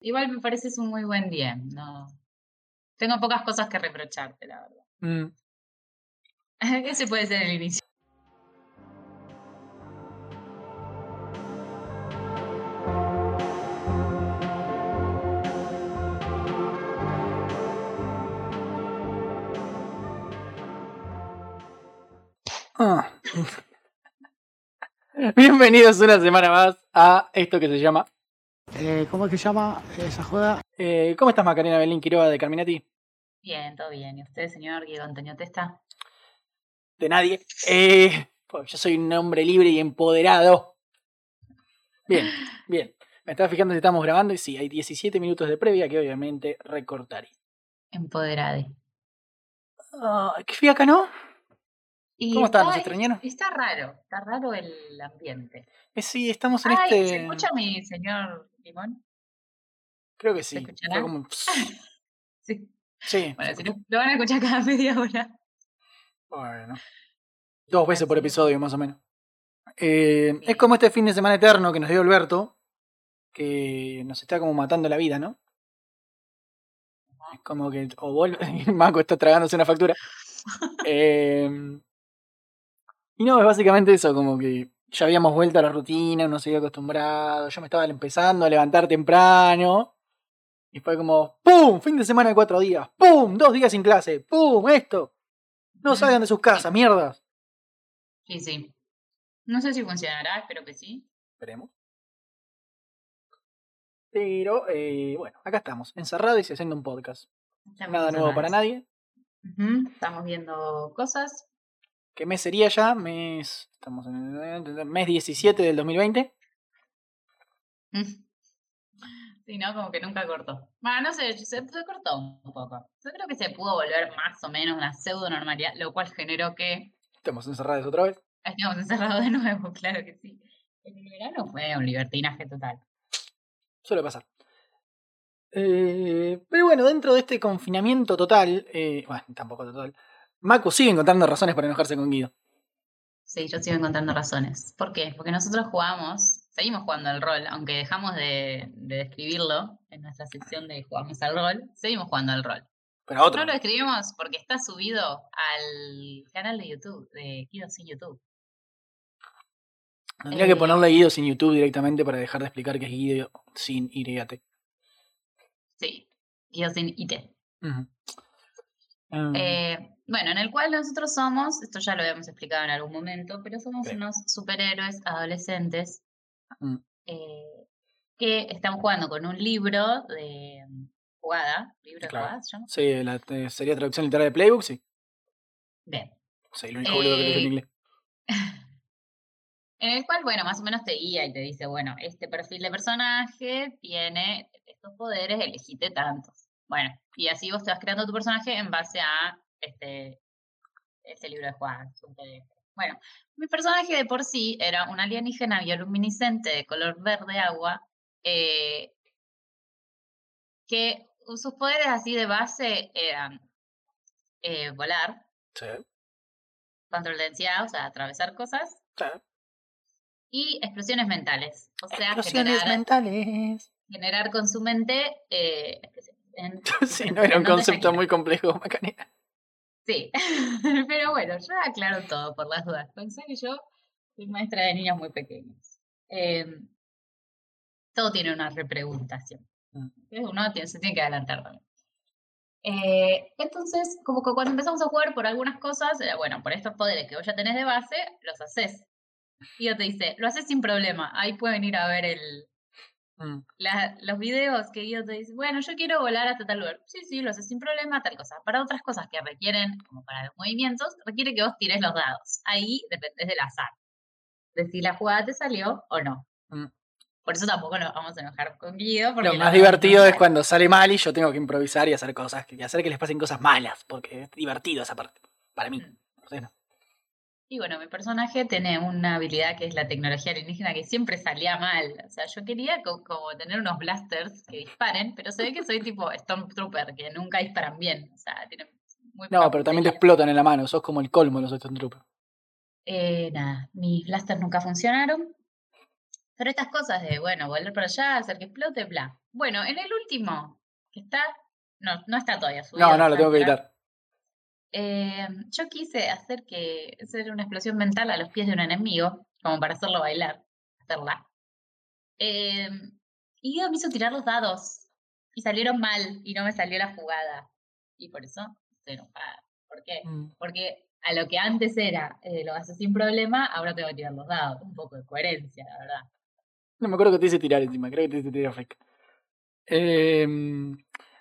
Igual me parece es un muy buen día. No. Tengo pocas cosas que reprocharte, la verdad. Mm. Ese puede ser el inicio. Ah. Bienvenidos una semana más a esto que se llama. Eh, ¿Cómo es que se llama esa joda? Eh, ¿Cómo estás, Macarena Belín Quiroga de Carminati? Bien, todo bien. ¿Y usted, señor Guido Antonio Testa? De nadie. Eh, pues yo soy un hombre libre y empoderado. Bien, bien. Me estaba fijando si estamos grabando y sí, hay 17 minutos de previa que obviamente recortaré. Empoderade. Ah, ¿Qué fui acá, no? Y ¿Cómo están? está- ¿Nos extrañaron? Está raro, está raro el ambiente. Eh, sí, estamos en Ay, este. ¿se escucha mi señor Limón? Creo que sí. escuchará? Fue como Sí. Sí. Bueno, si no, lo van a escuchar cada media hora. Bueno. Dos veces por episodio, más o menos. Eh, es como este fin de semana eterno que nos dio Alberto, que nos está como matando la vida, ¿no? Es como que, o vuelve, Maco está tragándose una factura. Eh, y no, es básicamente eso, como que ya habíamos vuelto a la rutina, uno se había acostumbrado, yo me estaba empezando a levantar temprano. Y fue como, ¡pum! Fin de semana de cuatro días, ¡pum! Dos días sin clase, ¡pum! Esto. No salgan de sus casas, mierdas. Sí, sí. No sé si funcionará, espero que sí. Esperemos. Pero, eh, bueno, acá estamos, encerrados y haciendo un podcast. Estamos Nada nuevo para nadie. Estamos viendo cosas. ¿Qué mes sería ya? Mes. Estamos en el mes 17 del 2020. Mm. Sí, ¿no? Como que nunca cortó. Bueno, no sé, se, se cortó un poco. Yo creo que se pudo volver más o menos una pseudo normalidad, lo cual generó que Estamos encerrados otra vez. estemos encerrados de nuevo, claro que sí. El verano fue un libertinaje total. Suele pasar. Eh, pero bueno, dentro de este confinamiento total, eh, bueno, tampoco total, Mako sigue encontrando razones para enojarse con Guido. Sí, yo sigo encontrando razones. ¿Por qué? Porque nosotros jugamos, seguimos jugando al rol, aunque dejamos de, de describirlo en nuestra sección de jugamos al rol, seguimos jugando al rol. Pero otro. No lo escribimos porque está subido al canal de YouTube, de Kido sin YouTube. Tendría que eh, ponerle Guido sin YouTube directamente para dejar de explicar que es Guido sin YT. Sí, Kido sin IT. Ujú. Ah, Eh, bueno, en el cual nosotros somos, esto ya lo habíamos explicado en algún momento, pero somos Sí. unos superhéroes adolescentes Mm. eh, que están jugando con un libro de mm, jugada, libro de jugada, ¿se llama? Sí, la, eh, sería traducción literal de Playbook, sí. Bien. Sí, el único boludo que lo en Eh, inglés. En el cual, bueno, más o menos te guía y te dice, bueno, este perfil de personaje tiene estos poderes, elegite tantos. Bueno, y así vos te vas creando tu personaje en base a este, este libro de bien. Bueno, mi personaje de por sí era un alienígena bioluminiscente de color verde agua, eh, que sus poderes así de base eran eh, volar, Sí, control de densidad, o sea, atravesar cosas, sí. y explosiones mentales. O sea, Explosiones generar, mentales. generar con su mente. eh, en Sí, no era un concepto muy complejo, Macanera. Sí, pero bueno, yo aclaro todo por las dudas. Pensé que yo soy maestra de niños muy pequeños. Eh, todo tiene una repreguntación. Uno tiene- se tiene que adelantar también. Eh, entonces, como que cuando empezamos a jugar por algunas cosas, bueno, por estos poderes que vos ya tenés de base, los haces. Y yo te dice, lo haces sin problema. Ahí pueden ir a ver el, Mm. la- los videos que Guido te dice, bueno, yo quiero volar hasta tal lugar. Sí, sí, lo haces sin problema, tal cosa. Para otras cosas que requieren, como para los movimientos, requiere que vos tires los dados. Ahí dependés del azar. De si la jugada te salió o no. Mm. Por eso tampoco nos vamos a enojar con Guido. Porque Lo más divertido es cuando sale mal y yo tengo que improvisar y hacer cosas, y hacer que les pasen cosas malas, porque es divertido esa parte, para mí. Mm. No. Y bueno, mi personaje tiene una habilidad que es la tecnología alienígena que siempre salía mal. O sea, yo quería co- como tener unos blasters que disparen, pero se ve que soy tipo Stormtrooper, que nunca disparan bien. O sea, tienen muy No, pero también te explotan en la mano, sos como el colmo de los Stormtroopers. Eh, nada, mis blasters nunca funcionaron. Pero estas cosas de, bueno, volver para allá, hacer que explote, bla. bueno, en el último, que está, no, no está todavía subido. No, no, lo tengo que editar. Eh, yo quise hacer que hacer una explosión mental a los pies de un enemigo, como para hacerlo bailar, hacerla. Eh, y Guido me hizo tirar los dados y salieron mal y no me salió la jugada. Y por eso estoy enojada. ¿Por qué? Mm. Porque a lo que antes era eh, lo haces sin problema, ahora tengo que tirar los dados. Un poco de coherencia, la verdad. No me acuerdo que te hice tirar encima, creo que te hice tirar fake. Eh,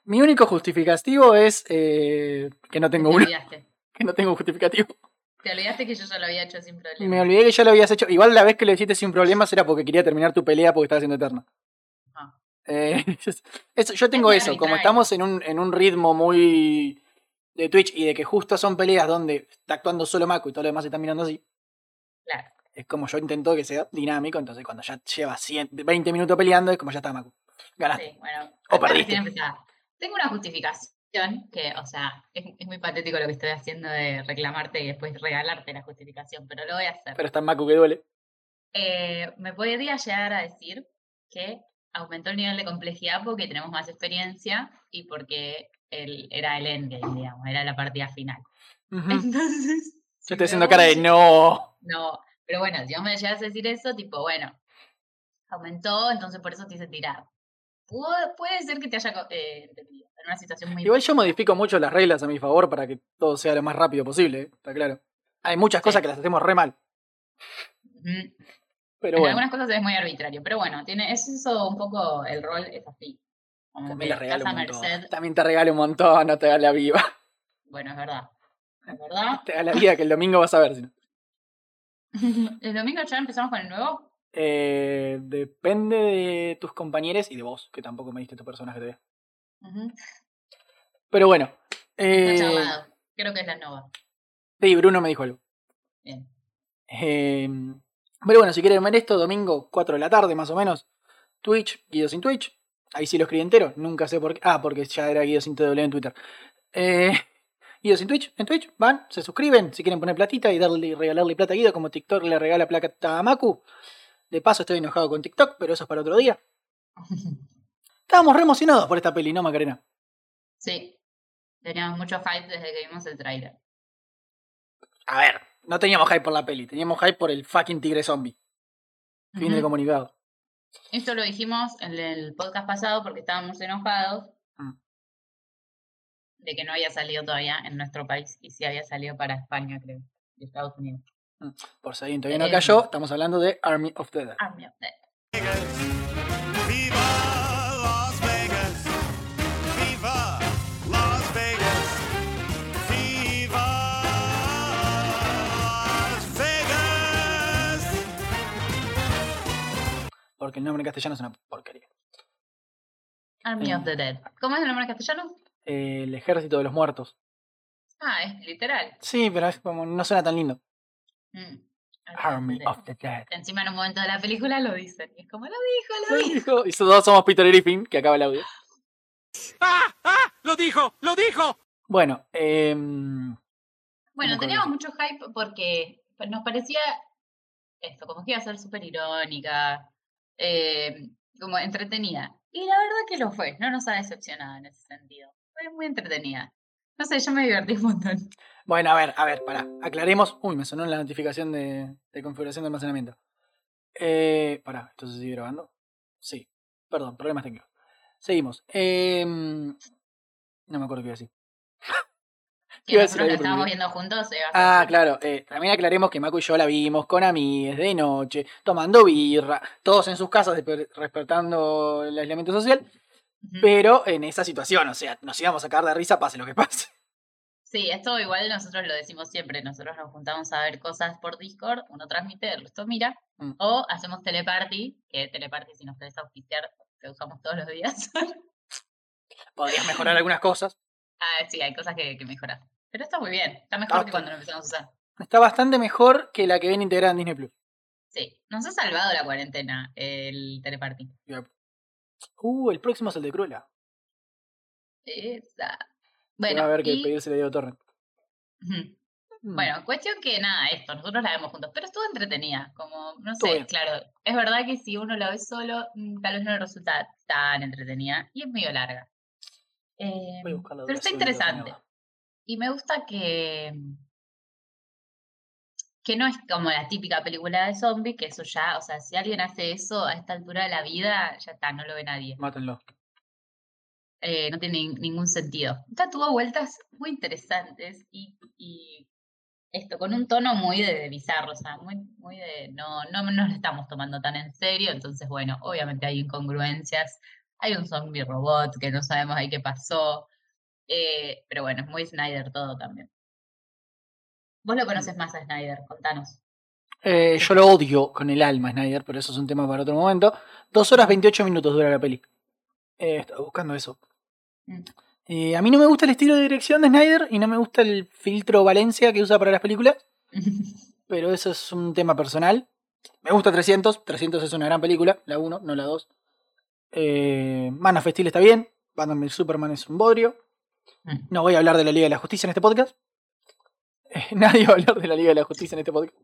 mi único justificativo es eh, que no tengo Te uno, olvidaste. que no tengo justificativo. Te olvidaste que yo ya lo había hecho sin problema. Me olvidé que ya lo habías hecho. Igual la vez que lo hiciste sin problemas era porque quería terminar tu pelea porque estaba siendo eterna. Ah. Eh, eso- yo tengo eso, como estamos en un, en un ritmo muy de Twitch y de que justo son peleas donde está actuando solo Mako y todo lo demás se están mirando así, Claro. es como yo intento que sea dinámico, entonces cuando ya lleva 100, 20 minutos peleando es como ya está Mako. Ganaste. Sí, bueno. O perdiste. Tengo una justificación que, o sea, es, es muy patético lo que estoy haciendo de reclamarte y después regalarte la justificación, pero lo voy a hacer. Pero está Mako que duele. Eh, me podría llegar a decir que aumentó el nivel de complejidad porque tenemos más experiencia y porque el, era el endgame, digamos, era la partida final. Entonces. Yo estoy haciendo cara de no. No, pero bueno, si vos me llegas a decir eso, tipo, bueno, aumentó, entonces por eso te hice tirar. Puede, puede ser que te haya eh, entendido, en una situación muy... Igual yo modifico mucho las reglas a mi favor para que todo sea lo más rápido posible, ¿eh? está claro. Hay muchas cosas Sí. que las hacemos re mal. Ujú. Pero en bueno, algunas cosas es muy arbitrario, pero bueno, tiene, es eso un poco, el rol es así. Como también le regalo un merced, También te regalo un montón, no te da la viva. bueno, es verdad. Es verdad. Te da la vida que el domingo vas a ver. si no. el domingo ya empezamos con el nuevo. Eh, depende de tus compañeros y de vos, que tampoco me diste tu personaje. Ujú. Pero bueno. Eh. Creo que es la Nova. sí, Bruno me dijo algo. Bien. Eh, pero bueno, si quieren ver esto, domingo 4 de la tarde más o menos. Twitch, Guido sin Twitch. Ahí sí lo escribí entero. Nunca sé por qué. Ah, porque ya era Guido sin TW en Twitter. Eh, Guido sin Twitch. En Twitch van, se suscriben. Si quieren poner platita y darle y regalarle plata a Guido, como TikTok le regala plata a Maku. De paso estoy enojado con TikTok, pero eso es para otro día. Estábamos re emocionados por esta peli, ¿no, Macarena? Sí. Teníamos mucho hype desde que vimos el trailer. A ver, no teníamos hype por la peli, teníamos hype por el fucking tigre zombie. Fin del Ujú. comunicado. Esto lo dijimos en el podcast pasado porque estábamos enojados Mm. de que no había salido todavía en nuestro país y sí había salido para España, creo, y Estados Unidos. Por si alguien todavía no Eh, cayó, estamos hablando de Army of the Dead. Army of Dead. Viva Las Vegas. Viva Las Vegas. Viva Las Vegas. Porque el nombre en castellano es una porquería. Army of Mm. the Dead. ¿Cómo es el nombre en castellano? El ejército de los muertos. Ah, es literal. Sí, pero es como no suena tan lindo. Mm. Army of the Dead. Encima en un momento de la película lo dicen. Y es como, lo dijo, lo dijo. Dijo, Y todos somos Peter Griffin, que acaba el audio. ¡Ah! ¡Ah! ¡Lo dijo! ¡Lo dijo! Bueno, em, Bueno, teníamos mucho hype porque nos parecía esto, como que iba a ser súper irónica, eh, como entretenida. Y la verdad que lo fue, no nos ha decepcionado en ese sentido. Fue muy entretenida. No sé, yo me divertí un montón. bueno, a ver, a ver, pará. Aclaremos. Uy, me sonó la notificación de, de configuración de almacenamiento. Eh, pará, ¿esto se sigue grabando? Sí. Perdón, problemas técnicos. Seguimos. Em, no me acuerdo qué iba a decir. Que Iba a decir nosotros la estábamos viendo juntos. Ah, claro. eh, también aclaremos que Maco y yo la vimos con amigues de noche, tomando birra, todos en sus casas, respetando el aislamiento social, Pero en esa situación, o sea, nos íbamos a cagar de risa, pase lo que pase. Sí, esto igual nosotros lo decimos siempre. Nosotros nos juntamos a ver cosas por Discord, uno transmite, el resto mira. Mm. O hacemos teleparty, que teleparty si nos querés auspiciar, que usamos todos los días. Podrías mejorar algunas cosas. ah, sí, hay cosas que, que mejorar. Pero está muy bien, está mejor Ah, que cuando lo empezamos a usar. Está bastante mejor que la que viene integrada en Disney Plus. Sí, nos ha salvado la cuarentena el teleparty. Uh, el próximo es el de Cruella. Esa. Bueno, a haber que y- pedirse Diego Torrent. Mm. Bueno, cuestión que nada, esto, nosotros la vemos juntos, pero estuvo entretenida, como, no sé, claro, es verdad que si uno la ve solo, mm, tal vez no le resulta tan entretenida, y es medio larga. Eh, pero está interesante. Y me gusta que, que no es como la típica película de zombies, que eso ya, o sea, si alguien hace eso a esta altura de la vida, ya está, no lo ve nadie. Mátenlo. Eh, no tiene nin- ningún sentido. Esta tuvo vueltas muy interesantes y, y esto, con un tono muy de, de bizarro, o sea, muy, muy de, no, no nos lo estamos tomando tan en serio, entonces, bueno, obviamente hay incongruencias, hay un zombie robot que no sabemos ahí qué pasó, eh, pero bueno, es muy Snyder todo también. Vos lo conoces más a Snyder, contanos. Eh, yo lo odio con el alma, Snyder, pero eso es un tema para otro momento. Dos horas 28 minutos dura la peli. Eh, estaba buscando eso. Mm. Eh, a mí no me gusta el estilo de dirección de Snyder y no me gusta el filtro Valencia que usa para las películas, pero eso es un tema personal. Me gusta 300, 300 es una gran película, la 1, no la 2. Eh, Man of Steel está bien, Batman Superman es un bodrio. Mm. No voy a hablar de la Liga de la Justicia en este podcast. Nadie va a hablar de la Liga de la Justicia en este podcast.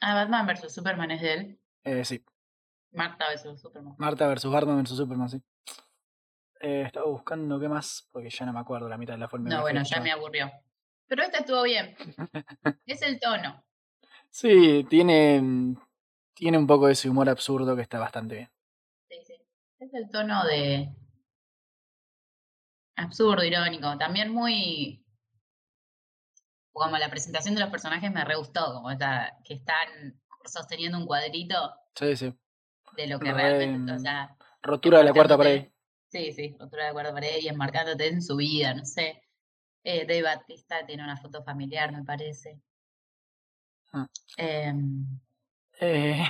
Ah, Batman vs Superman es de él. Eh, sí, Marta vs Superman. Marta versus Batman versus Superman, sí. Eh, estaba buscando qué más, porque ya no me acuerdo la mitad de la forma. No, bueno, ya me aburrió. Pero este estuvo bien. es el tono. Sí, tiene, tiene un poco de ese humor absurdo que está bastante bien. Sí, sí. Es el tono de absurdo, irónico. También muy como la presentación de los personajes me re gustó, como esa, que están sosteniendo un cuadrito Sí, sí. de lo que Re, realmente, o sea, Rotura de la cuarta pared. Sí, sí, rotura de la cuarta pared y enmarcándote en su vida, no sé. Eh, Dave Batista tiene una foto familiar, me parece. Ah. Em, Eh,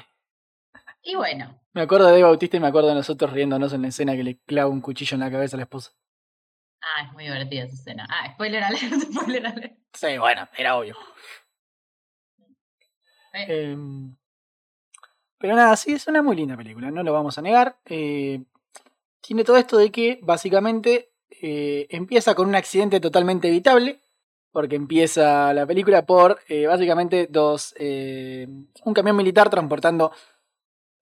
y bueno, me acuerdo de Dave Bautista y me acuerdo de nosotros riéndonos en la escena que le clava un cuchillo en la cabeza a la esposa. Ah, es muy divertida esa escena. Ah, spoiler alert, spoiler alert. Sí, bueno, era obvio. Eh, Em, pero nada, sí, es una muy linda película, no lo vamos a negar. Eh, tiene todo esto de que básicamente eh, empieza con un accidente totalmente evitable, porque empieza la película por básicamente dos... un camión militar transportando...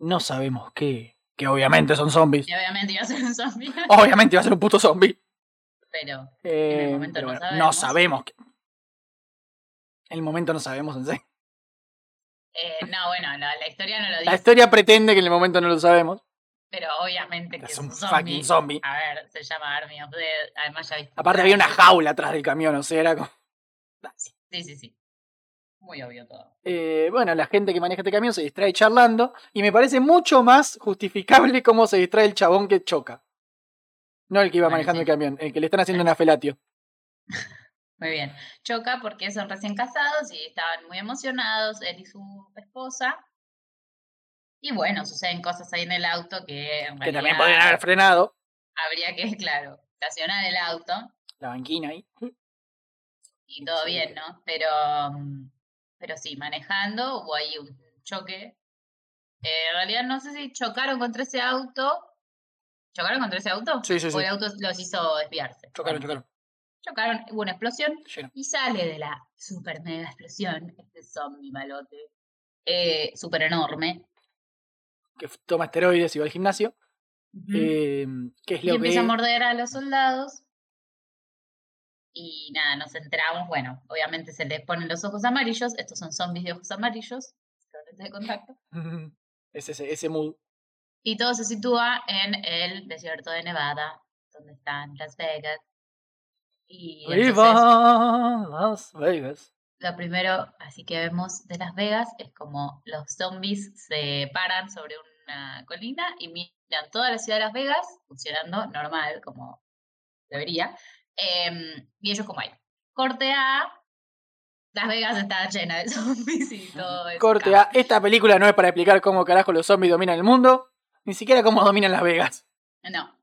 No sabemos qué, que obviamente son zombies. y obviamente iba a ser un zombie, Obviamente va a ser un puto zombie. Pero Eh, momento no bueno, no sabemos. sabemos. que- En el momento no sabemos en sí. eh, no, bueno, la, la historia no lo La dice, historia pretende que en el momento no lo sabemos. pero obviamente que Es un zombie. fucking zombie. A ver, se llama Army of Dead, además ya viste. Aparte había una jaula atrás del camión, o sea, era como... Sí, sí, sí. Muy obvio todo. Eh, bueno, la gente que maneja este camión se distrae charlando y me parece mucho más justificable cómo se distrae el chabón que choca. No el que iba Bueno, manejando sí. el camión, el que le están haciendo una felatio. Muy bien. Choca porque son recién casados y estaban muy emocionados, él y su esposa. Y bueno, suceden cosas ahí en el auto que en Que también podrían haber frenado. habría que, claro, estacionar el auto La banquina ahí. y todo Sí, bien, ¿no? Pero, mm, pero sí, manejando hubo ahí un choque. Eh, en realidad no sé si chocaron contra ese auto. ¿Chocaron contra ese auto? Sí, sí, O sí. el auto los hizo desviarse. Chocaron, chocaron. Chocaron, hubo una explosión Lleno. y sale de la super mega explosión este zombie malote, eh, súper enorme. Que toma esteroides y va al gimnasio. Eh, que es y lo empieza a que... morder a los soldados. Y nada, nos enteramos, bueno, obviamente se les ponen los ojos amarillos, estos son zombies de ojos amarillos, de contacto. Es ese, ese mood. Y todo se sitúa en el desierto de Nevada, donde están Las Vegas. Y ¡Viva Las Vegas! lo primero, así que vemos de Las Vegas, es como los zombies se paran sobre una colina y miran toda la ciudad de Las Vegas funcionando normal, como debería. em, y ellos como ahí. Corte A, Las Vegas está llena de zombies y todo es Corte. A. Esta película no es para explicar cómo carajo los zombies dominan el mundo, ni siquiera cómo dominan Las Vegas. No,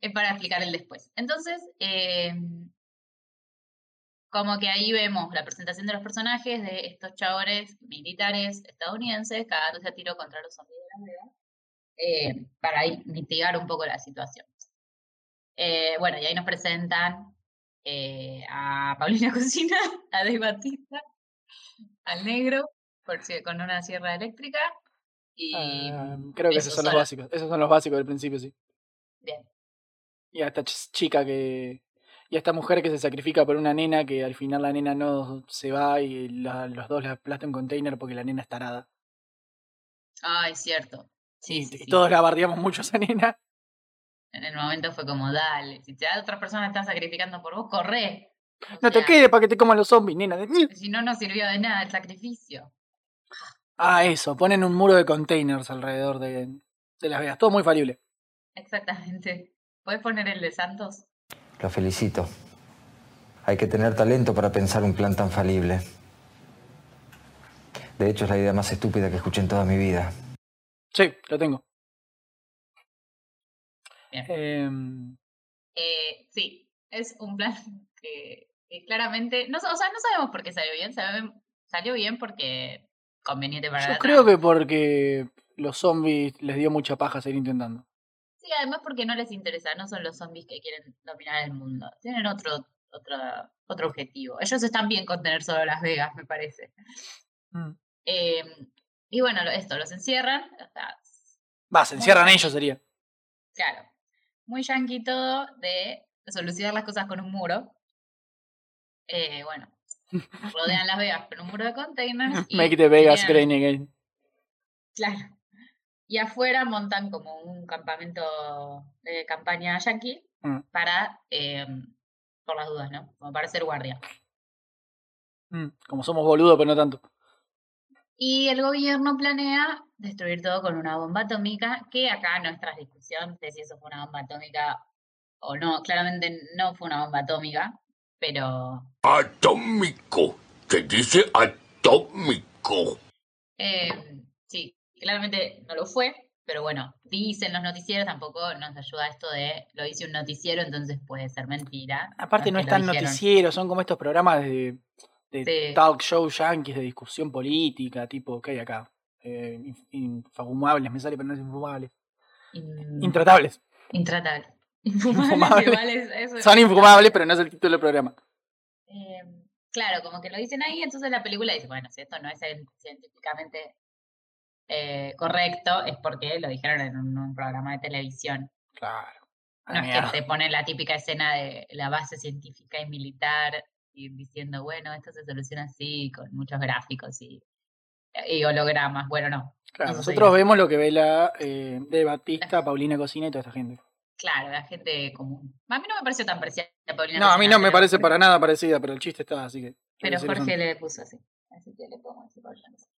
es para explicar el después. Entonces, em, como que ahí vemos la presentación de los personajes de estos chavales militares estadounidenses cagándose a tiro contra los zombies de Las Vegas eh, para mitigar un poco la situación. Eh, bueno, y ahí nos presentan eh, a Paulina Cocina, a Dave Batista, al negro, con una sierra eléctrica. Y Ah, creo que esos eso son los básicos. Esos son los básicos del principio, sí. bien. Y a esta ch- chica que. Y a esta mujer que se sacrifica por una nena que al final la nena no se va y la- los dos le aplastan un container porque la nena es tarada. Ah, es cierto. Sí, y, sí, y sí. todos la bardeamos mucho a esa nena. En el momento fue como, dale, si te da otra persona están sacrificando por vos, corre. O No te quedes para que te coman los zombies, nena. Si no, no sirvió de nada el sacrificio. Ah, eso. Ponen un muro de containers alrededor de, de Las Vegas. Todo muy falible. Exactamente. ¿Puedes poner el de Santos? Lo felicito. Hay que tener talento para pensar un plan tan falible. De hecho, es la idea más estúpida que escuché en toda mi vida. Sí, lo tengo. Bien. Em, Eh, sí, es un plan que, que claramente, no, o sea, no sabemos por qué salió bien, sabe- salió bien porque conveniente para yo la creo trama. que porque los zombies les dio mucha paja seguir intentando. Sí, además porque no les interesa, no son los zombies que quieren dominar el mundo, tienen otro, otro, otro objetivo. Ellos están bien con tener solo Las Vegas, me parece. Mm. Eh, y bueno, esto, los encierran, Va, se encierran ellos, sería. claro, muy yankee todo de solucionar las cosas con un muro. Eh, bueno, rodean Las Vegas con un muro de containers. y Make the Vegas great again. Claro. Y afuera montan como un campamento de campaña yankee Mm. para, eh, por las dudas, ¿no? Como para ser guardia. Mm, Como somos boludos, pero no tanto. Y el gobierno planea destruir todo con una bomba atómica, que acá nuestra discusión de si eso fue una bomba atómica o no, claramente no fue una bomba atómica, pero Atómico. Se dice atómico. eh, sí, claramente no lo fue, pero bueno, dicen los noticieros, tampoco nos ayuda esto de lo dice un noticiero, entonces puede ser mentira. Aparte no es es que lo tan dijeron. noticiero, son como estos programas de, de Sí. talk show yankees de discusión política, tipo, ¿qué hay acá? Eh, inf- infumables, me sale, pero no es infumables. In- Intratables. Intratable. Infumables, igual es- Son infumables, pero no es el título del programa. Eh, claro, como que lo dicen ahí, entonces la película dice, bueno, si esto no es cien- científicamente eh, correcto, es porque lo dijeron en un, un programa de televisión. Claro. No es que te ponen la típica escena de la base científica y militar y diciendo, bueno, esto se soluciona así, con muchos gráficos y, y hologramas. Bueno, no. Claro, nosotros vemos lo que ve la eh, de Batista, Paulina Cocina y toda esta gente. Claro, la gente común. A mí no me pareció tan parecida a Paulina No, a mí no me parece para nada parecida, pero el chiste está, así que. Pero Jorge le puso así. Así que le pongo así Paulina Cocina.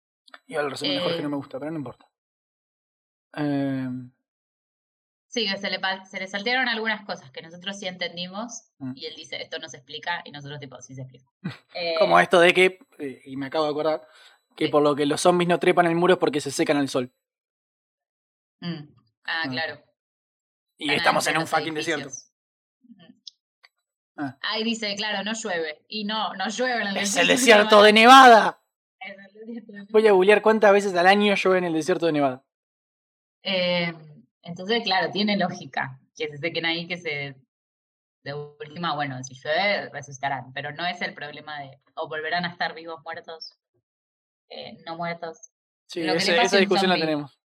Y el resumen de Jorge Eh, no me gusta, pero no importa. Eh, Sí, que se le, pa- se le saltearon algunas cosas que nosotros sí entendimos Mm. y él dice, esto no se explica y nosotros tipo, sí se explica. Eh, como esto de que, eh, y me acabo de acordar, que Sí. por lo que los zombies no trepan el muro es porque se secan al sol. mm, Ah, Mm. claro. Y estamos en un fucking desierto. edificios. Ah. Ahí dice, claro, no llueve. Y no, no llueve en el ¡Es desierto. el desierto de Nevada! Es el desierto de Voy a googlear cuántas veces al año llueve en el desierto de Nevada. Eh, entonces, claro, tiene lógica que se sequen ahí, que se. De última, bueno, si llueve, resucitarán. Pero no es el problema de. O volverán a estar vivos, muertos, eh, no muertos. Sí, ese- esa discusión la tenemos.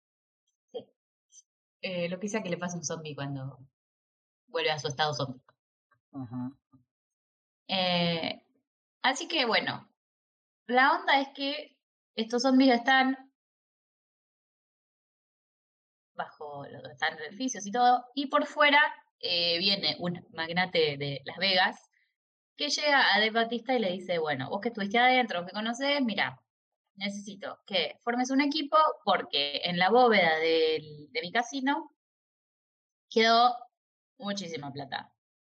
Eh, lo que sea que le pase a un zombie cuando vuelve a su estado zombie. Eh, así que bueno, la onda es que estos zombies están bajo los están edificios y todo, y por fuera eh, viene un magnate de Las Vegas que llega a Dave Batista y le dice, bueno, vos que estuviste adentro, vos que conocés, mira, necesito que formes un equipo porque en la bóveda del- de mi casino quedó muchísima plata.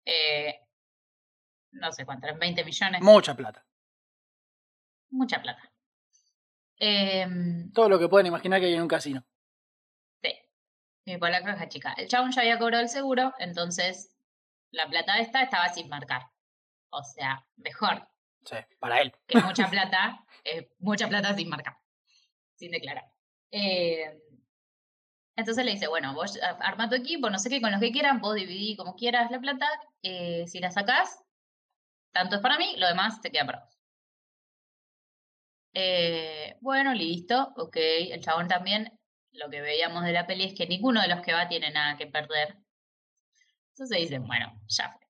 Eh, no sé cuánto, eran 20 millones. Mucha plata. Mucha plata. Em, Todo lo que pueden imaginar que hay en un casino. sí. Y por la caja chica. El chabón ya había cobrado el seguro, entonces la plata esta estaba sin marcar. O sea, mejor Sí, para él. que mucha plata, eh, mucha plata sin marcar, sin declarar. Eh, entonces le dice, bueno, vos arma tu equipo, no sé qué, con los que quieran, vos dividí como quieras la plata, eh, si la sacás, tanto es para mí, lo demás te queda para vos. Eh, bueno, listo, ok. El chabón también, lo que veíamos de la peli es que ninguno de los que va tiene nada que perder. Entonces dicen, bueno, ya fue.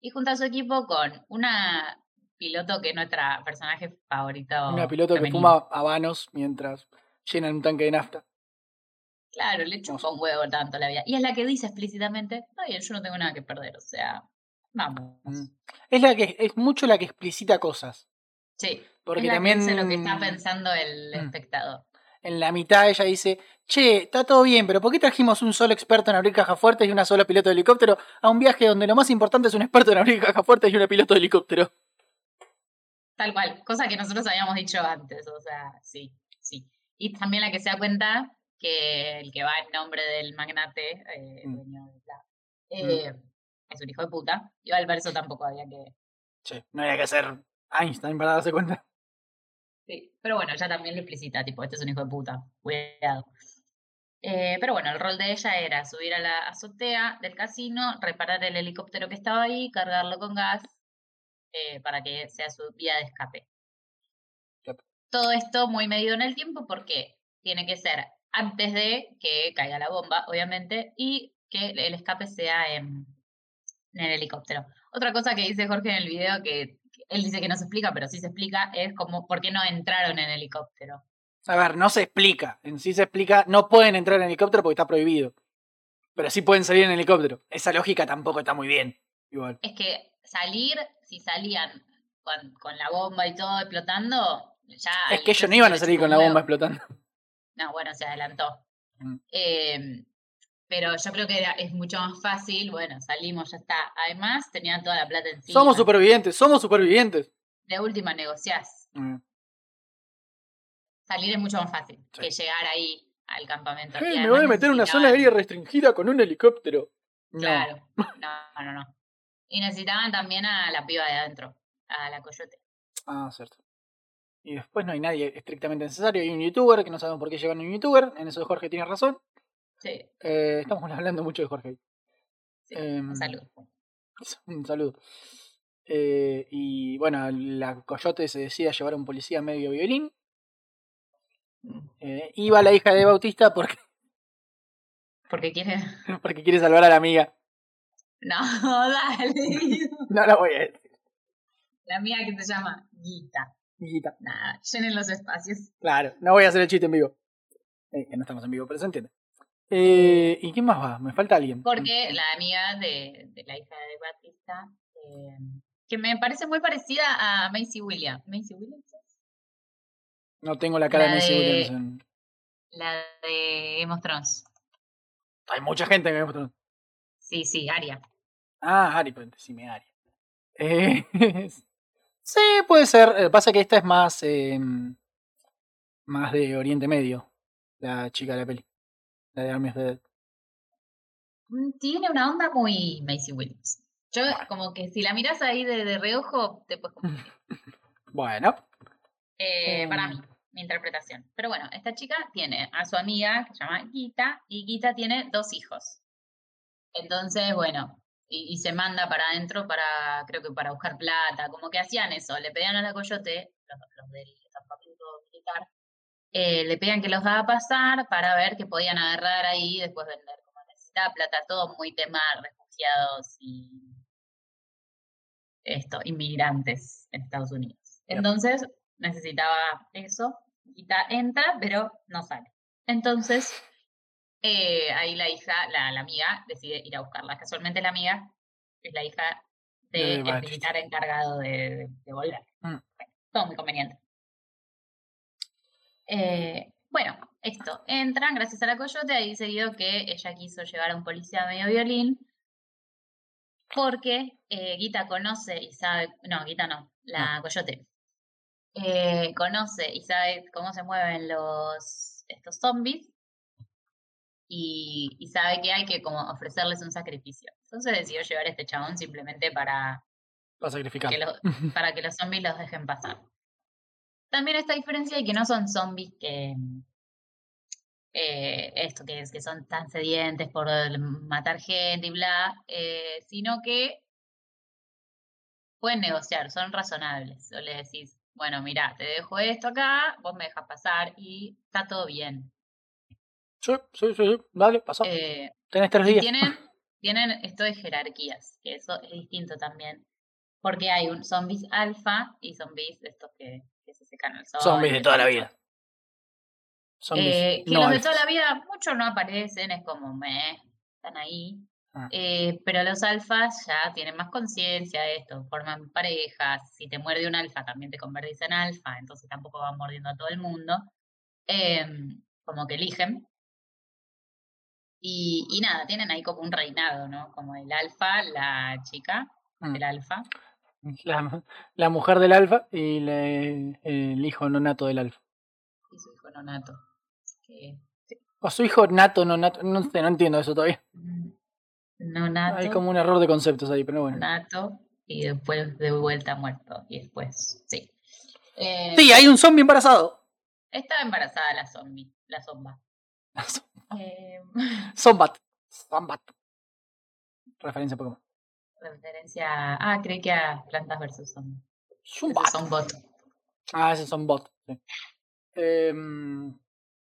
Y junta a su equipo con una piloto que es nuestra personaje favorito. Una piloto que fuma habanos mientras llenan un tanque de nafta. Claro, le chupa un huevo tanto la vida. Y es la que dice explícitamente, está bien, yo no tengo nada que perder, o sea, vamos. Mm. Es la que es mucho la que explicita cosas. Sí, Porque es la también que dice lo que está pensando el Mm. espectador. en la mitad ella dice, che, está todo bien, pero ¿por qué trajimos un solo experto en abrir cajas fuertes y una sola piloto de helicóptero a un viaje donde lo más importante es un experto en abrir cajas fuertes y una piloto de helicóptero? Tal cual, cosa que nosotros habíamos dicho antes, o sea, sí, sí. Y también la que se da cuenta que el que va en nombre del magnate, eh, Mm. dueño de la- eh, es un hijo de puta. Igual para eso tampoco había que... Che, no había que ser Einstein para darse cuenta. Sí, pero bueno, ella también lo explicita, tipo, este es un hijo de puta, cuidado. Eh, pero bueno, el rol de ella era subir a la azotea del casino, reparar el helicóptero que estaba ahí, cargarlo con gas eh, para que sea su vía de escape. Yep. Todo esto muy medido en el tiempo porque tiene que ser antes de que caiga la bomba, obviamente, y que el escape sea en, en el helicóptero. Otra cosa que dice Jorge en el video que que él dice que no se explica, pero sí se explica, es como por qué no entraron en helicóptero. A ver, no se explica. En sí se explica, no pueden entrar en helicóptero porque está prohibido. Pero sí pueden salir en helicóptero. Esa lógica tampoco está muy bien. Igual. Es que salir, si salían con, con la bomba y todo explotando, ya... Es que ellos no iban a salir con la bomba explotando. No, bueno, se adelantó. Mm. Eh, pero yo creo que era- es mucho más fácil, bueno, salimos, ya está. Además, tenían toda la plata encima. Somos supervivientes, somos supervivientes. De última negociás. Mm. Salir es mucho más fácil Sí. que llegar ahí al campamento. Eh, Y me voy a meter en una zona aérea restringida con un helicóptero. No. Claro. No, no, no. Y necesitaban también a la piba de adentro, a la coyote. Ah, cierto. Y después no hay nadie estrictamente necesario. Hay un youtuber que no sabemos por qué llevan un youtuber. En eso Jorge tiene razón. Sí, Eh, estamos hablando mucho de Jorge. sí. Em, un saludo. Un saludo. Eh, y bueno, la coyote se decide a llevar a un policía medio violín. Eh, va la hija de Bautista porque, Porque quiere. porque quiere salvar a la amiga. No, dale. No la voy a decir. La mía que se llama Guita. Hijita. Nada, llenen los espacios. Claro, no voy a hacer el chiste en vivo. Eh, que no estamos en vivo, pero se entiende. Eh, ¿Y quién más va? Me falta alguien. Porque la amiga de, de la hija de Batista, eh, que me parece muy parecida a Macy Williams. ¿Macy Williams? No tengo la cara La de Macy Williams. en- La de Game of Thrones. Hay mucha gente que me mostró. Sí, sí, Aria. Ah, Ari, decime Ari. Eh, sí, puede ser. Eh, pasa que esta es más. eh, más de Oriente Medio. La chica de la peli. La de Army of the Dead. Mm, Tiene una onda muy Macy Williams. Yo, como que si la miras ahí de, de reojo, te puedes confundir. Bueno, Eh, para Em. mí, mi interpretación. Pero bueno, esta chica tiene a su amiga que se llama Gita y Gita tiene dos hijos. Entonces, bueno, y, y se manda para adentro para, creo que para buscar plata, como que hacían eso, le pedían a la coyote, los, los del campamento militar, eh, le pedían que los haga pasar para ver qué podían agarrar ahí y después vender. Como necesitaba plata, todo muy tema refugiados y esto, inmigrantes en Estados Unidos. Entonces, necesitaba eso. Gita entra, pero no sale. Entonces, eh, ahí la hija, la, la amiga, decide ir a buscarla. Casualmente la amiga es la hija De del militar encargado de, de, volver. Mm. Bueno, todo muy conveniente. Eh, bueno, esto. Entran gracias a la coyote, ahí seguido que ella quiso llevar a un policía medio violín. Porque eh, Guita conoce y sabe. No, Guita no, la coyote. Eh, conoce y sabe cómo se mueven los estos zombies. Y, y sabe que hay que como ofrecerles un sacrificio. Entonces decidió llevar a este chabón simplemente para va a sacrificar. que lo- para que los zombies los dejen pasar. También esta diferencia de que no son zombies que eh, esto que es que son tan sedientes por matar gente y bla, eh, sino que pueden negociar, son razonables. O le decís, bueno, mira, te dejo esto acá, vos me dejas pasar y está todo bien. Sí, sí, sí, sí. Dale, pasa. Eh, Tenés tres días. tienen, tienen esto de jerarquías, que eso es distinto también. Porque hay un zombies alfa y zombies de estos que, que se secan al sol. Zombies de toda la vida. Zombies Eh, que no los de toda la vida, muchos no aparecen, es como, meh, están ahí. Ah. Eh, pero los alfas ya tienen más conciencia de esto, forman parejas. Si te muerde un alfa, también te convertís en alfa, entonces tampoco van mordiendo a todo el mundo. Em, como que eligen. Y, y nada, tienen ahí como un reinado, ¿no? Como el alfa, la chica, Mm. el alfa. La, la mujer del alfa y la- el hijo no nato del alfa. y su hijo nonato. Que, O su hijo nato, no nato. No sé, no entiendo eso todavía. mm, nonato. Hay como un error de conceptos ahí, pero bueno. nato y después de vuelta muerto. Y después, sí. Eh, Sí, hay un zombie embarazado. Estaba embarazada la zombie, la zomba. Eh, Zombat. Zombat. Referencia a Pokémon. referencia a... Ah, creí que a Plantas vs. Zombies. Zombat. Ah, ese son bot. sí. Em,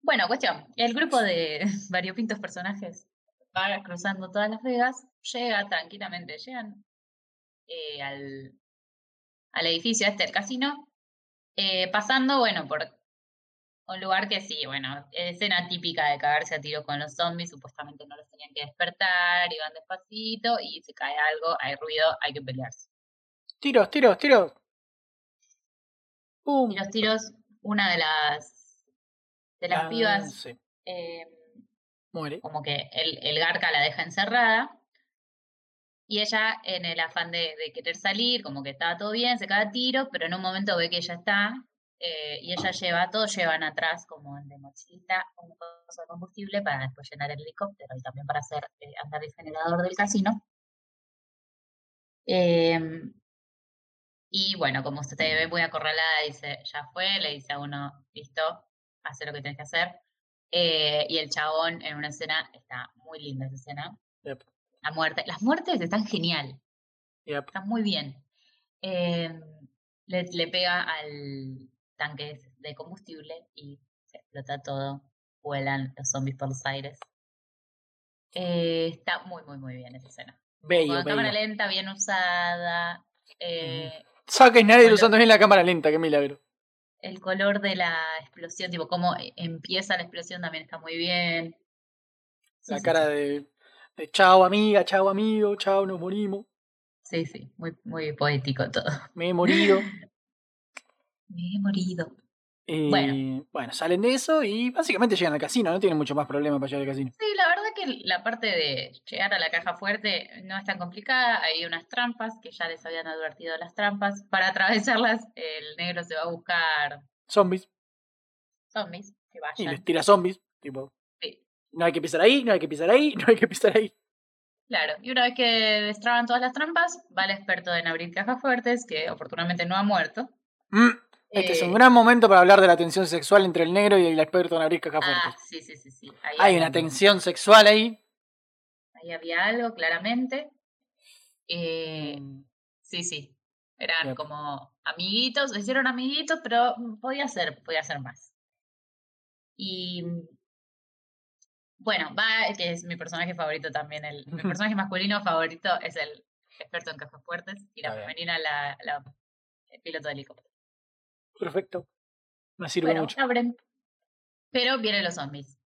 Bueno, cuestión. El grupo de variopintos personajes va cruzando todas las vegas, llega tranquilamente, llegan eh, al, al edificio este, el casino, eh, pasando, bueno, por un lugar que sí, bueno, escena típica de cagarse a tiro con los zombies, supuestamente no los tenían que despertar, iban despacito y se cae algo, hay ruido, hay que pelearse. tiros, tiros, tiros. Pum. Y los tiros, una de las de las Ah, pibas sí, eh, Muere. como que el, el garca la deja encerrada y ella en el afán de, de querer salir, como que estaba todo bien, se cae a tiro, pero en un momento ve que ella está eh, y ella lleva, todos llevan atrás como de mochilita un coso de combustible para después llenar el helicóptero y también para hacer eh, andar el generador del casino. Em, y bueno, como usted ve muy acorralada, dice, ya fue, le dice a uno, listo, hace lo que tienes que hacer. Eh, y el chabón en una escena, está muy linda esa escena. Yep. La muerte, las muertes están genial, Yep. están muy bien. Eh, le, le pega al tanque de combustible y se explota todo, vuelan los zombies por los aires. Eh, está muy, muy, muy bien esa escena. Bello, Con cámara lenta, bien usada. eh, Zack Snyder Bueno. usando bien la cámara lenta, qué milagro. el color de la explosión, tipo cómo empieza la explosión también está muy bien. Sí, La sí, cara sí. de, de chao amiga, chao amigo, chao nos morimos. Sí, sí, muy, muy poético todo. Me he morido. Me he morido. Eh, Bueno. bueno, salen de eso y básicamente llegan al casino, no tienen mucho más problema para llegar al casino. Sí, la verdad que la parte de llegar a la caja fuerte no es tan complicada. Hay unas trampas que ya les habían advertido las trampas. Para atravesarlas, el negro se va a buscar Zombies. zombies que Y vayan. les tira zombies. Tipo, Sí. no hay que pisar ahí, no hay que pisar ahí, no hay que pisar ahí. Claro, y una vez que destraban todas las trampas, va el experto en abrir cajas fuertes, que oportunamente no ha muerto. Mm, Este es Eh, un gran momento para hablar de la tensión sexual entre el negro y el experto en abrir cajas Ah, sí, sí, sí, sí. Ahí Hay una tensión sexual ahí. Ahí había algo, claramente. Eh, Mm, sí, sí. Eran como amiguitos, se hicieron amiguitos, pero podía ser, podía ser más. Y bueno, va, que es mi personaje favorito también. El, mi personaje masculino favorito es el experto en cajas fuertes y la femenina la, la el piloto de helicóptero. Perfecto. Me sirve Bueno, mucho. abren. Pero vienen los zombies.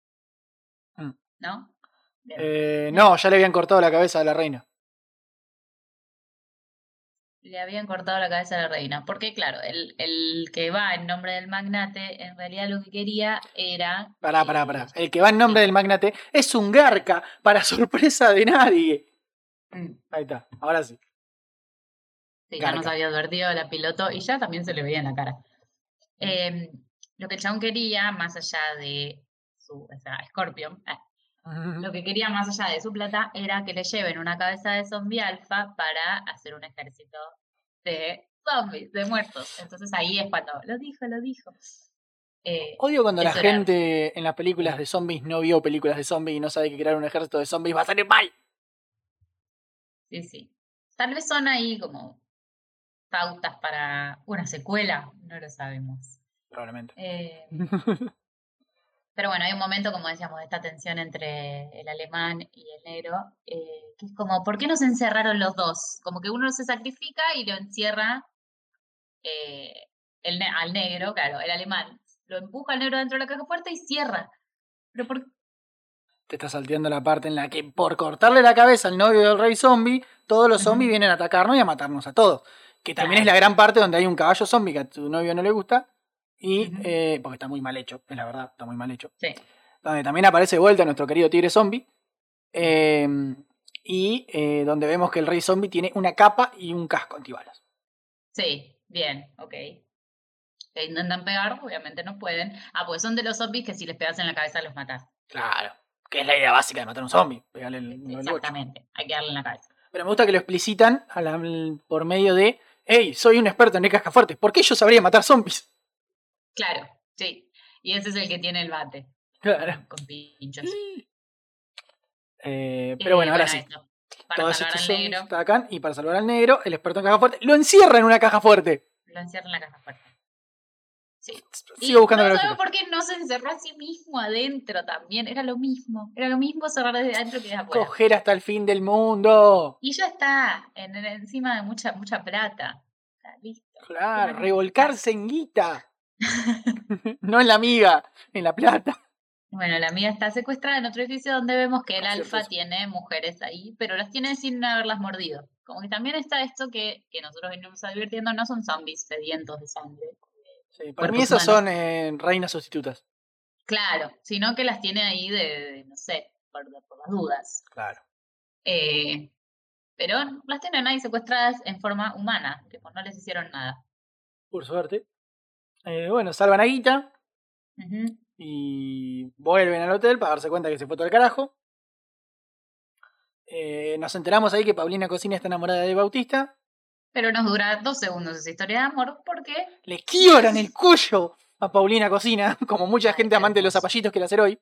Mm. ¿No? Eh, no, ya le habían cortado la cabeza a la reina. Le habían cortado la cabeza a la reina. Porque, claro, el, el que va en nombre del magnate, en realidad lo que quería era. Pará, pará, pará. El que va en nombre del magnate es un garca, para sorpresa de nadie. mm, Ahí está, ahora sí. Sí, ya nos había advertido la piloto y ya también se le veía en la cara. Eh, lo que el chabón quería, más allá de su. O sea, Scorpion. eh, Lo que quería más allá de su plata era que le lleven una cabeza de zombie alfa para hacer un ejército de zombies, de muertos. Entonces ahí es cuando lo dijo, lo dijo. Eh, Odio cuando la era- gente en las películas de zombies no vio películas de zombies y no sabe que crear un ejército de zombies va a salir mal. sí, sí. Tal vez son ahí como pautas para una secuela, no lo sabemos. Probablemente. Eh, pero bueno, hay un momento, como decíamos, de esta tensión entre el alemán y el negro, eh, que es como, ¿por qué no se encerraron los dos? Como que uno se sacrifica y lo encierra eh, el al negro, claro, el alemán. Lo empuja al negro dentro de la caja fuerte y cierra. Pero por Te está salteando la parte en la que por cortarle la cabeza al novio del rey zombie, todos los zombies vienen a atacarnos y a matarnos a todos. Que también es la gran parte donde hay un caballo zombie que a tu novio no le gusta. Y, eh, porque está muy mal hecho, es la verdad, está muy mal hecho. Sí. Donde también aparece de vuelta nuestro querido tigre zombie. eh, y eh, donde vemos que el rey zombie tiene una capa y un casco antibalas. Sí, bien, ok. Te intentan pegar, obviamente no pueden. Ah, pues son de los zombies que si les pegas en la cabeza los matas. Claro. Que es la idea básica de matar a un zombie. Pegarle el. Exactamente, hay que darle en la cabeza. Pero me gusta que lo explicitan a la- por medio de, hey, soy un experto en caja fuerte. ¿Por qué yo sabría matar zombies? Claro, sí. Y ese es el que tiene el bate, Claro. con pinchos. Eh, pero bueno, ahora sí. eso, Para Todos salvar estos al zombies negro, atacan y para salvar al negro, el experto en caja fuerte lo encierra en una caja fuerte. lo encierra en la caja fuerte. Sí. Sigo buscando no lógica. por qué no se encerró a sí mismo adentro también. Era lo mismo. Era lo mismo cerrar desde adentro que desde afuera. Coger hasta el fin del mundo. Y ya está, en, en- encima de mucha, mucha plata. Está listo. Claro, revolcarse en guita. no en la amiga, en la plata. Bueno, la amiga está secuestrada en otro edificio donde vemos que el alfa tiene mujeres ahí, pero las tiene sin haberlas mordido. Como que también está esto que, que nosotros venimos advirtiendo, no son zombies sedientos de sangre. Sí, para mí esas son eh, reinas sustitutas. Claro, sino que las tiene ahí de, de, no sé, por, por las dudas. Claro. Eh, pero las tienen ahí secuestradas en forma humana, tipo, no les hicieron nada. Por suerte. Eh, bueno, salvan a Guita y vuelven al hotel para darse cuenta que se fue todo el carajo. Eh, nos enteramos ahí que Paulina Cocina está enamorada de Bautista. Pero nos dura dos segundos esa historia de amor porque Le quiebran el cuello a Paulina Cocina, como mucha gente amante de los zapallitos quiere hacer hoy.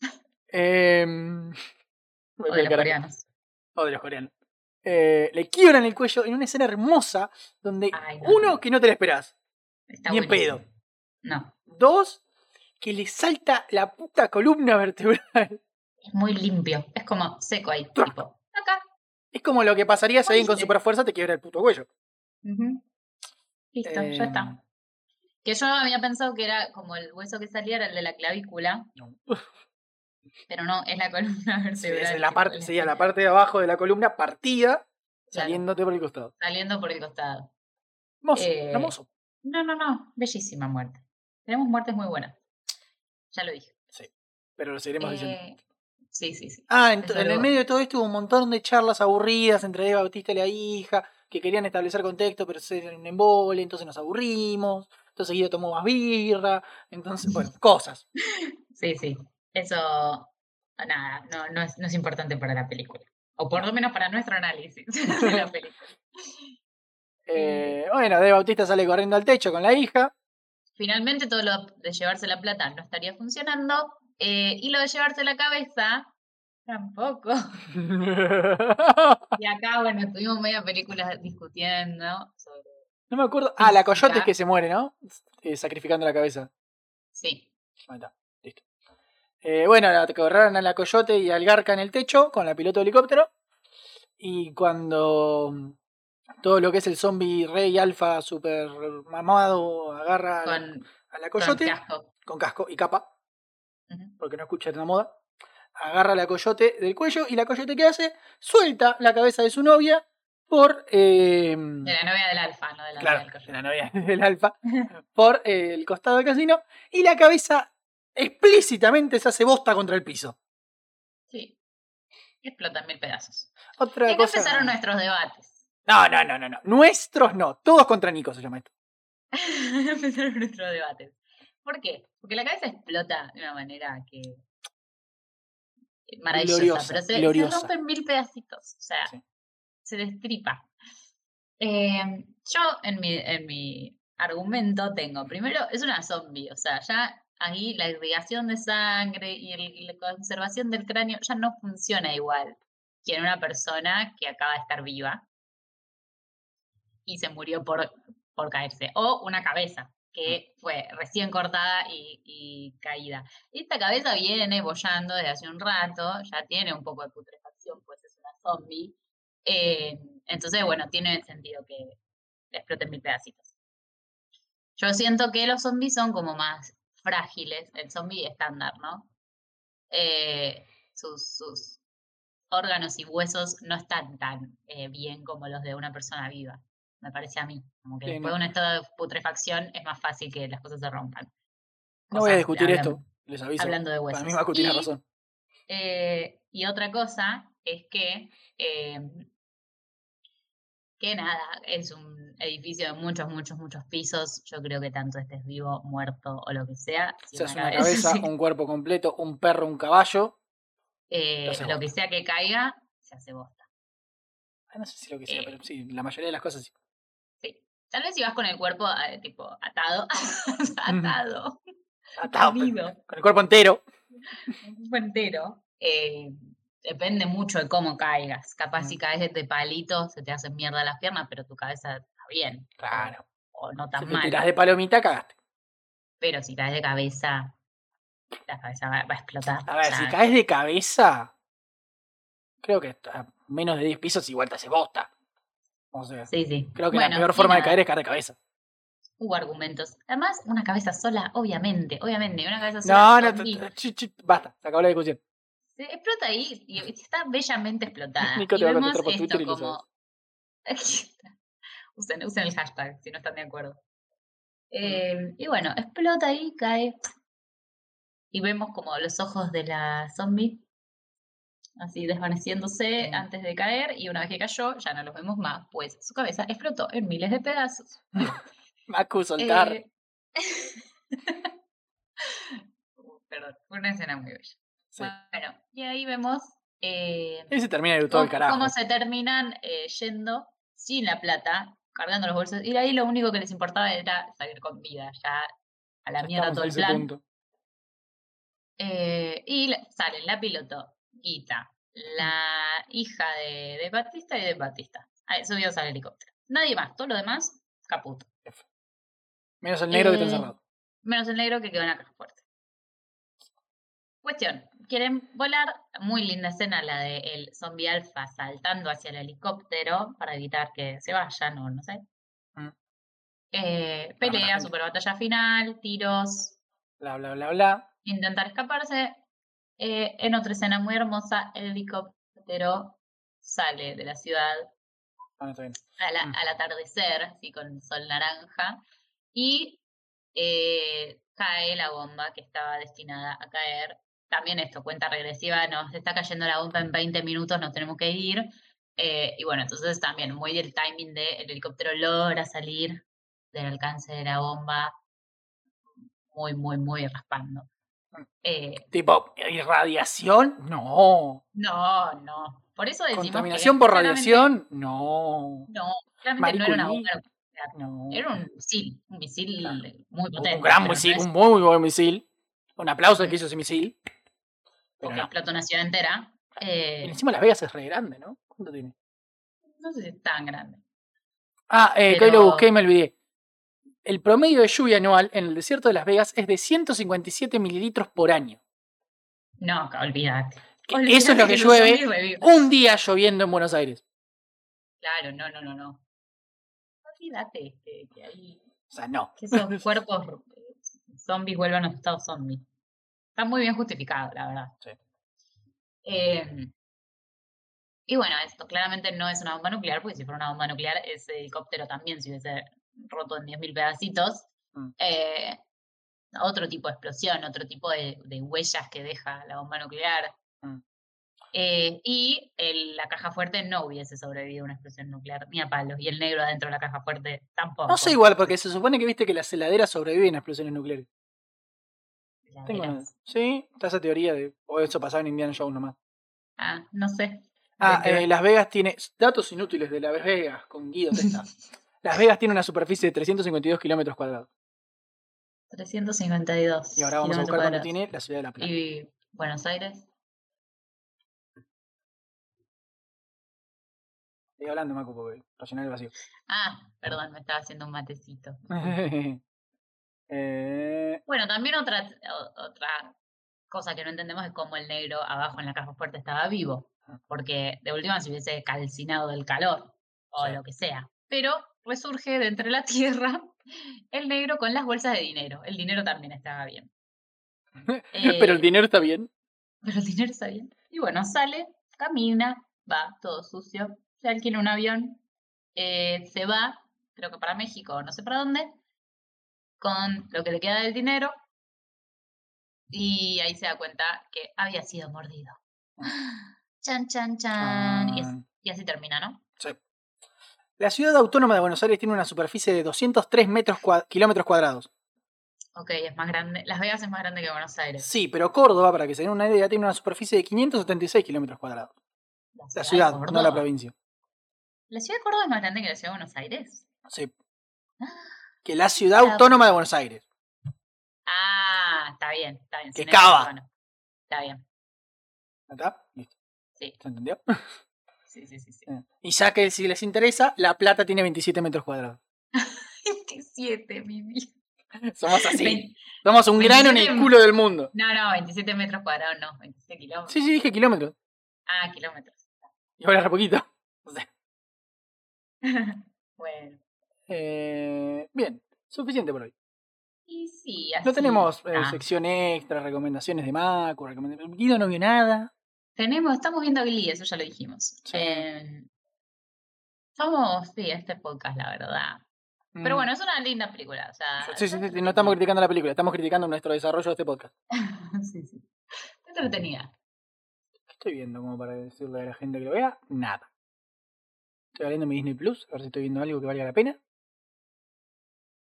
Em, o de los coreanos. o de los coreanos. Eh, le quiebran el cuello en una escena hermosa donde, Ay, no, uno, no. que no te la esperás. Está Ni en pedo. No, Dos, que le salta la puta columna vertebral. es muy limpio. Es como seco ahí, tipo. Es como lo que pasaría si alguien con super fuerza te quiebra el puto cuello. Listo, ya Em, está. Que yo había pensado que era como el hueso que salía era el de la clavícula, No. pero no, es la columna Sí, vertebral. es la parte, sería la parte de abajo de la columna partida, Claro. saliéndote por el costado. Saliendo por el costado. Hermoso, Eh, hermoso. No, no, no, bellísima muerte. Tenemos muertes muy buenas. Ya lo dije. Pero lo seguiremos diciendo. Eh, sí, sí, sí. Ah, en, el medio de todo esto hubo un montón de charlas aburridas entre Eva Bautista y la hija, que querían establecer contexto, pero se en un embole, entonces nos aburrimos, entonces Guido tomó más birra, entonces, bueno, cosas. Sí, sí. Eso, nada, no, no, es, no es importante para la película. O por lo menos para nuestro análisis de la película. Eh, bueno, de Bautista sale corriendo al techo con la hija. Finalmente todo lo de llevarse la plata no estaría funcionando. Eh, y lo de llevarse la cabeza, tampoco. Y acá, bueno, tuvimos media película discutiendo sobre... no me acuerdo. Ah, la coyote Física. que se muere, ¿no? Eh, sacrificando la cabeza. Sí, Ahí está, listo. Eh, bueno, agarraron a la coyote y al garca en el techo con la piloto de helicóptero. Y cuando todo lo que es el zombie rey alfa super mamado agarra a la- a la con coyote casco. con casco y capa. Porque no escucha la moda. Agarra a la coyote del cuello y la coyote ¿qué hace? Suelta la cabeza de su novia por eh, De la novia del alfa, no de la claro, novia del de la coyote. novia del alfa por eh, el costado del casino y la cabeza explícitamente se hace bosta contra el piso. Sí. Y explota en mil pedazos. Otra Y acá cosa. empezaron nuestros debates. No, no, no, no, no. Nuestros no. Todos contra Nico se llama esto. empezaron nuestros debates. ¿Por qué? Porque la cabeza explota de una manera que maravillosa, Gloriosa, pero se, se gloriosa. rompe en mil pedacitos. O sea, Sí. se destripa. Eh, yo en mi, en mi argumento tengo, primero, es una zombie, o sea, ya ahí la irrigación de sangre y, el- y la conservación del cráneo ya no funciona igual que en una persona que acaba de estar viva. y se murió por, por caerse. O una cabeza que fue recién cortada y, caída. Esta cabeza viene bollando desde hace un rato, ya tiene un poco de putrefacción, pues es una zombie. Eh, entonces, bueno, tiene sentido que exploten mil pedacitos. Yo siento que los zombies son como más frágiles, el zombie estándar, ¿no? Eh, sus, sus órganos y huesos no están tan eh, bien como los de una persona viva, me parece a mí. Como que después de un estado de putrefacción es más fácil que las cosas se rompan. No O voy a discutir esto, les aviso. Hablando de Para huesos. mí Macu tiene Y, razón. eh, y otra cosa es que, eh, que nada, es un edificio de muchos, muchos, muchos pisos. Yo creo que tanto estés vivo, muerto o lo que sea. si hace una cabeza un cuerpo completo, un perro, un caballo. eh, lo bosta. que sea que caiga, se hace bosta. Ah, No sé si lo que sea, Eh. pero sí, la mayoría de las cosas sí. Tal vez si vas con el cuerpo eh, tipo atado, atado, Atado, con el cuerpo entero. un cuerpo entero, eh, depende mucho de cómo caigas. Capaz Mm. si caes de palito, se te hacen mierda las piernas, pero tu cabeza está bien. Claro. O no Si tan mal. tirás de palomita, cagaste. Pero si caes de cabeza, la cabeza va, va a explotar. A ver, O si caes de cabeza, creo que a menos de 10 pisos igual te hace bosta. O sea, Sí, sí. creo que Bueno, la peor forma de caer es caer de cabeza. Hubo argumentos. Además, una cabeza sola, obviamente, obviamente, una cabeza sola. No, no, basta, se acabó la discusión. se explota ahí y está bellamente explotada. Nico y te va a vemos contestar por esto y como. usen, usen el hashtag si no están de acuerdo. Eh, y bueno, explota ahí, cae. Y vemos como los ojos de la zombie así desvaneciéndose antes de caer. Y una vez que cayó, ya no los vemos más, pues su cabeza explotó en miles de pedazos. Macu, soltar. Eh, Perdón, fue una escena muy bella. Sí. Bueno, y ahí vemos eh, Y se termina de todo el cómo, carajo. cómo se terminan eh, yendo sin la plata, cargando los bolsos. Y ahí lo único que les importaba era salir con vida, ya a la Ya mierda todo el plan. Eh, y salen la piloto, La hija de, de Batista y de Batista. Ahí subidos al helicóptero. Nadie más, todo lo demás, caput. Menos el negro que está Eh, encerrado. Menos el negro que quedó en la caja fuerte. Cuestión, quieren volar, muy linda escena la de el zombie alfa saltando hacia el helicóptero para evitar que se vayan o no sé. Mm. Eh, pelea, super batalla final, tiros, Bla, bla, bla, bla. intentar escaparse. Eh, en otra escena muy hermosa, el helicóptero sale de la ciudad Ah, la- Mm. al atardecer, así con sol naranja, y eh, cae la bomba que estaba destinada a caer. También esto, cuenta regresiva, nos está cayendo la bomba en 20 minutos, nos tenemos que ir. Eh, y bueno, entonces también muy del timing de el helicóptero logra salir del alcance de la bomba, muy, muy, muy raspando. Eh, Tipo, ¿irradiación? No. no, no. Por eso decimos que ¿Contaminación por radiación? No. No, claramente no era una bomba. No. Era un misil, un misil Claro. muy potente. un gran no misil, es un muy, buen misil. Un aplauso al que hizo ese misil. Porque no. explotó una ciudad entera. Y Eh, encima Las Vegas es re grande, ¿no? ¿Cuánto tiene? no sé si es tan grande. Ah, eh, que hoy lo busqué y me olvidé. El promedio de lluvia anual en el desierto de Las Vegas es de 157 mililitros por año. No, olvídate. Eso es lo que llueve un día lloviendo en Buenos Aires. Claro, no, no, no, no. Olvídate que, que hay O sea, no. que esos cuerpos eh, zombies vuelvan a su estado zombie. Está muy bien justificado, la verdad. Sí. Eh, y bueno, esto claramente no es una bomba nuclear, porque si fuera una bomba nuclear, ese helicóptero también se hubiese roto en 10.000 pedacitos. Mm. Eh, otro tipo de explosión, otro tipo de, de huellas que deja la bomba nuclear. Mm. Eh, y el- la caja fuerte no hubiese sobrevivido a una explosión nuclear, ni a palos. Y el negro adentro de la caja fuerte tampoco. No sé igual, porque se supone que viste que las heladeras sobreviven a explosiones nucleares. Tengo una-. Sí, está esa teoría de. O eso pasaba en Indiana Jones nomás. Ah, no sé. Ah, eh, Las Vegas tiene. Datos inútiles de Las Vegas con Guido Testa. Las Vegas tiene una superficie de 352 kilómetros cuadrados. 352. Y ahora vamos a buscar cuánto tiene la ciudad de La Plata. ¿Y Buenos Aires? Estoy hablando, Macu, porque rellenar el vacío. Ah, perdón, me estaba haciendo un matecito. eh, Bueno, también otra, otra cosa que no entendemos es cómo el negro abajo en la caja fuerte estaba vivo. Porque de última se hubiese calcinado del calor o Sí. lo que sea. Pero resurge de entre la tierra el negro con las bolsas de dinero. El dinero también estaba bien. Pero el Eh, dinero está bien. pero el dinero está bien. Y bueno, sale, camina, va todo sucio, se alquila un avión, eh, se va, creo que para México, no sé para dónde, con lo que le queda del dinero. Y ahí se da cuenta que había sido mordido. Chan, chan, chan. Y, es- Ah, y así termina, ¿no? sí. La ciudad autónoma de Buenos Aires tiene una superficie de 203 metros kilómetros cuadrados. Ok, es más grande. Las Vegas es más grande que Buenos Aires. Sí, pero Córdoba, para que se den una idea, tiene una superficie de 576 kilómetros cuadrados. La ciudad, no la provincia. ¿La ciudad de Córdoba es más grande que la ciudad de Buenos Aires? Sí. Que la ciudad autónoma de Buenos Aires. Ah, está bien, está bien. Que cava. Está bien. ¿Está? Listo. Sí. ¿Se entendió? Sí, sí, sí, sí. Y ya que si les interesa, La Plata tiene 27 metros cuadrados. 27, mi vida. Somos así. Somos un grano en el 27 culo del mundo. No, no, 27 metros cuadrados, no, 27 kilómetros. Sí, sí, dije kilómetros. Ah, kilómetros. Y ahora re poquito. O sea, bueno. eh, bien, suficiente por hoy. Y sí, así. No tenemos eh, sección extra, recomendaciones de Macu, recomendaciones. Guido no vio nada. Tenemos, estamos viendo Glee, eso ya lo dijimos. Sí. Eh, somos, sí, este podcast, la verdad. Pero Mm. bueno, es una linda película. O sea, Sí, sí, sí, sí, no estamos criticando la película, estamos criticando nuestro desarrollo de este podcast. sí, sí. Entretenida. ¿Qué estoy viendo como para decirle a la gente que lo vea? Nada. Estoy abriendo mi Disney Plus, a ver si estoy viendo algo que valga la pena.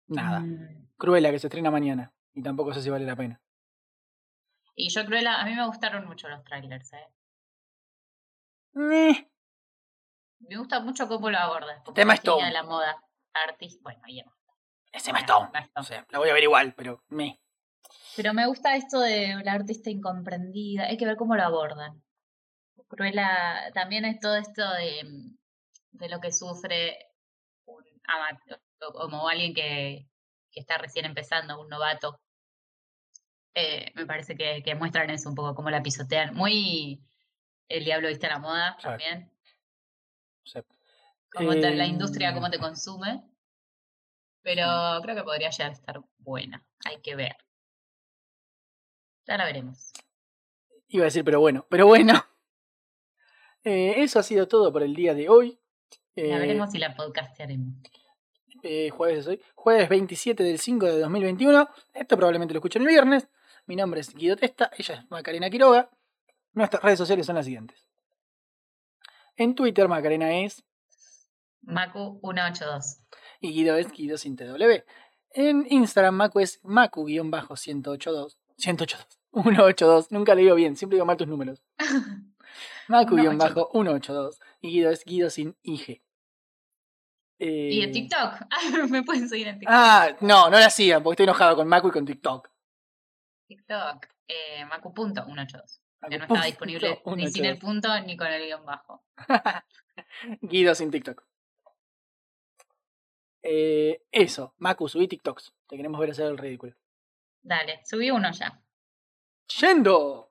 Nada. Mm. Cruella que se estrena mañana. Y tampoco sé si vale la pena. Y yo, Cruella, a mí me gustaron mucho los trailers, ¿eh? Me gusta mucho cómo lo abordan. como Tema Stone. de la moda. Artista. Bueno, y Emma. ese Emma Emma Stone. Stone. O sea, la voy a ver igual, pero me. Pero me gusta esto de la artista incomprendida. Hay que ver cómo lo abordan. Cruella también es todo esto de, de lo que sufre un amateur, como alguien que, que está recién empezando, un novato. Eh, me parece que, que muestran eso un poco, cómo la pisotean. Muy el diablo viste a la moda Claro. también. o sea, Como te- la industria, cómo te consume. Pero creo que podría llegar a estar buena. Hay que ver. Ya la veremos. Iba a decir, pero bueno, pero bueno. Eh, eso ha sido todo por el día de hoy. Ya Eh, veremos si la podcastearemos. eh, jueves hoy. Jueves 27 del 5 de 2021. Esto probablemente lo escuchen el viernes. Mi nombre es Guido Testa, ella es Macarena Quiroga. Nuestras redes sociales son las siguientes. En Twitter Macarena es Macu 182. y Guido es Guido sin TW. En Instagram Macu es Macu-182. 182. 182. Nunca le digo bien, siempre digo mal tus números. Macu-182. Y Guido es Guido sin IG. Y Eh, en TikTok. Ah, Me pueden seguir en TikTok. Ah, no, no la sigan porque estoy enojado con Macu y con TikTok. TikTok. Eh, Macu.182. Que no está disponible ni sin el 182. punto ni con el guion bajo. Guido sin TikTok. Eh, eso, Macu, subí TikToks. Te queremos ver hacer el ridículo. Dale, subí uno ya. ¡Yendo!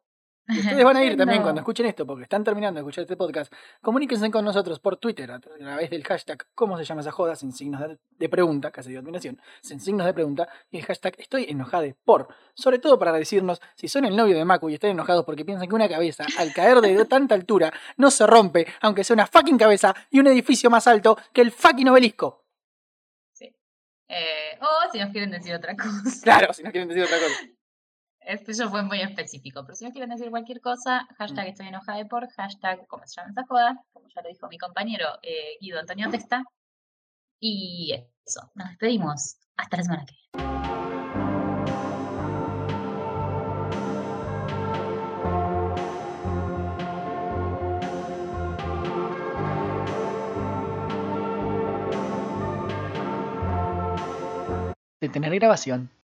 Y ustedes van a ir también cuando escuchen esto, porque están terminando de escuchar este podcast. Comuníquense con nosotros por Twitter a través del hashtag ¿Cómo se llama esa joda? Sin signos de, pregunta, casi de admiración, sin signos de pregunta, y el hashtag Estoy enojade por. Sobre todo para decirnos si son el novio de Macu y están enojados porque piensan que una cabeza, al caer de tanta altura, no se rompe, aunque sea una fucking cabeza y un edificio más alto que el fucking obelisco. Eh, o si nos quieren decir otra cosa. Claro, si no quieren decir otra cosa. Esto ya fue muy específico. Pero si nos quieren decir cualquier cosa, Mm. hashtag estoy enojada de por, hashtag como se llama esa joda, como ya lo dijo mi compañero eh, Guido Antonio Testa. Y eso, nos despedimos. Hasta la semana que viene. De tener grabación.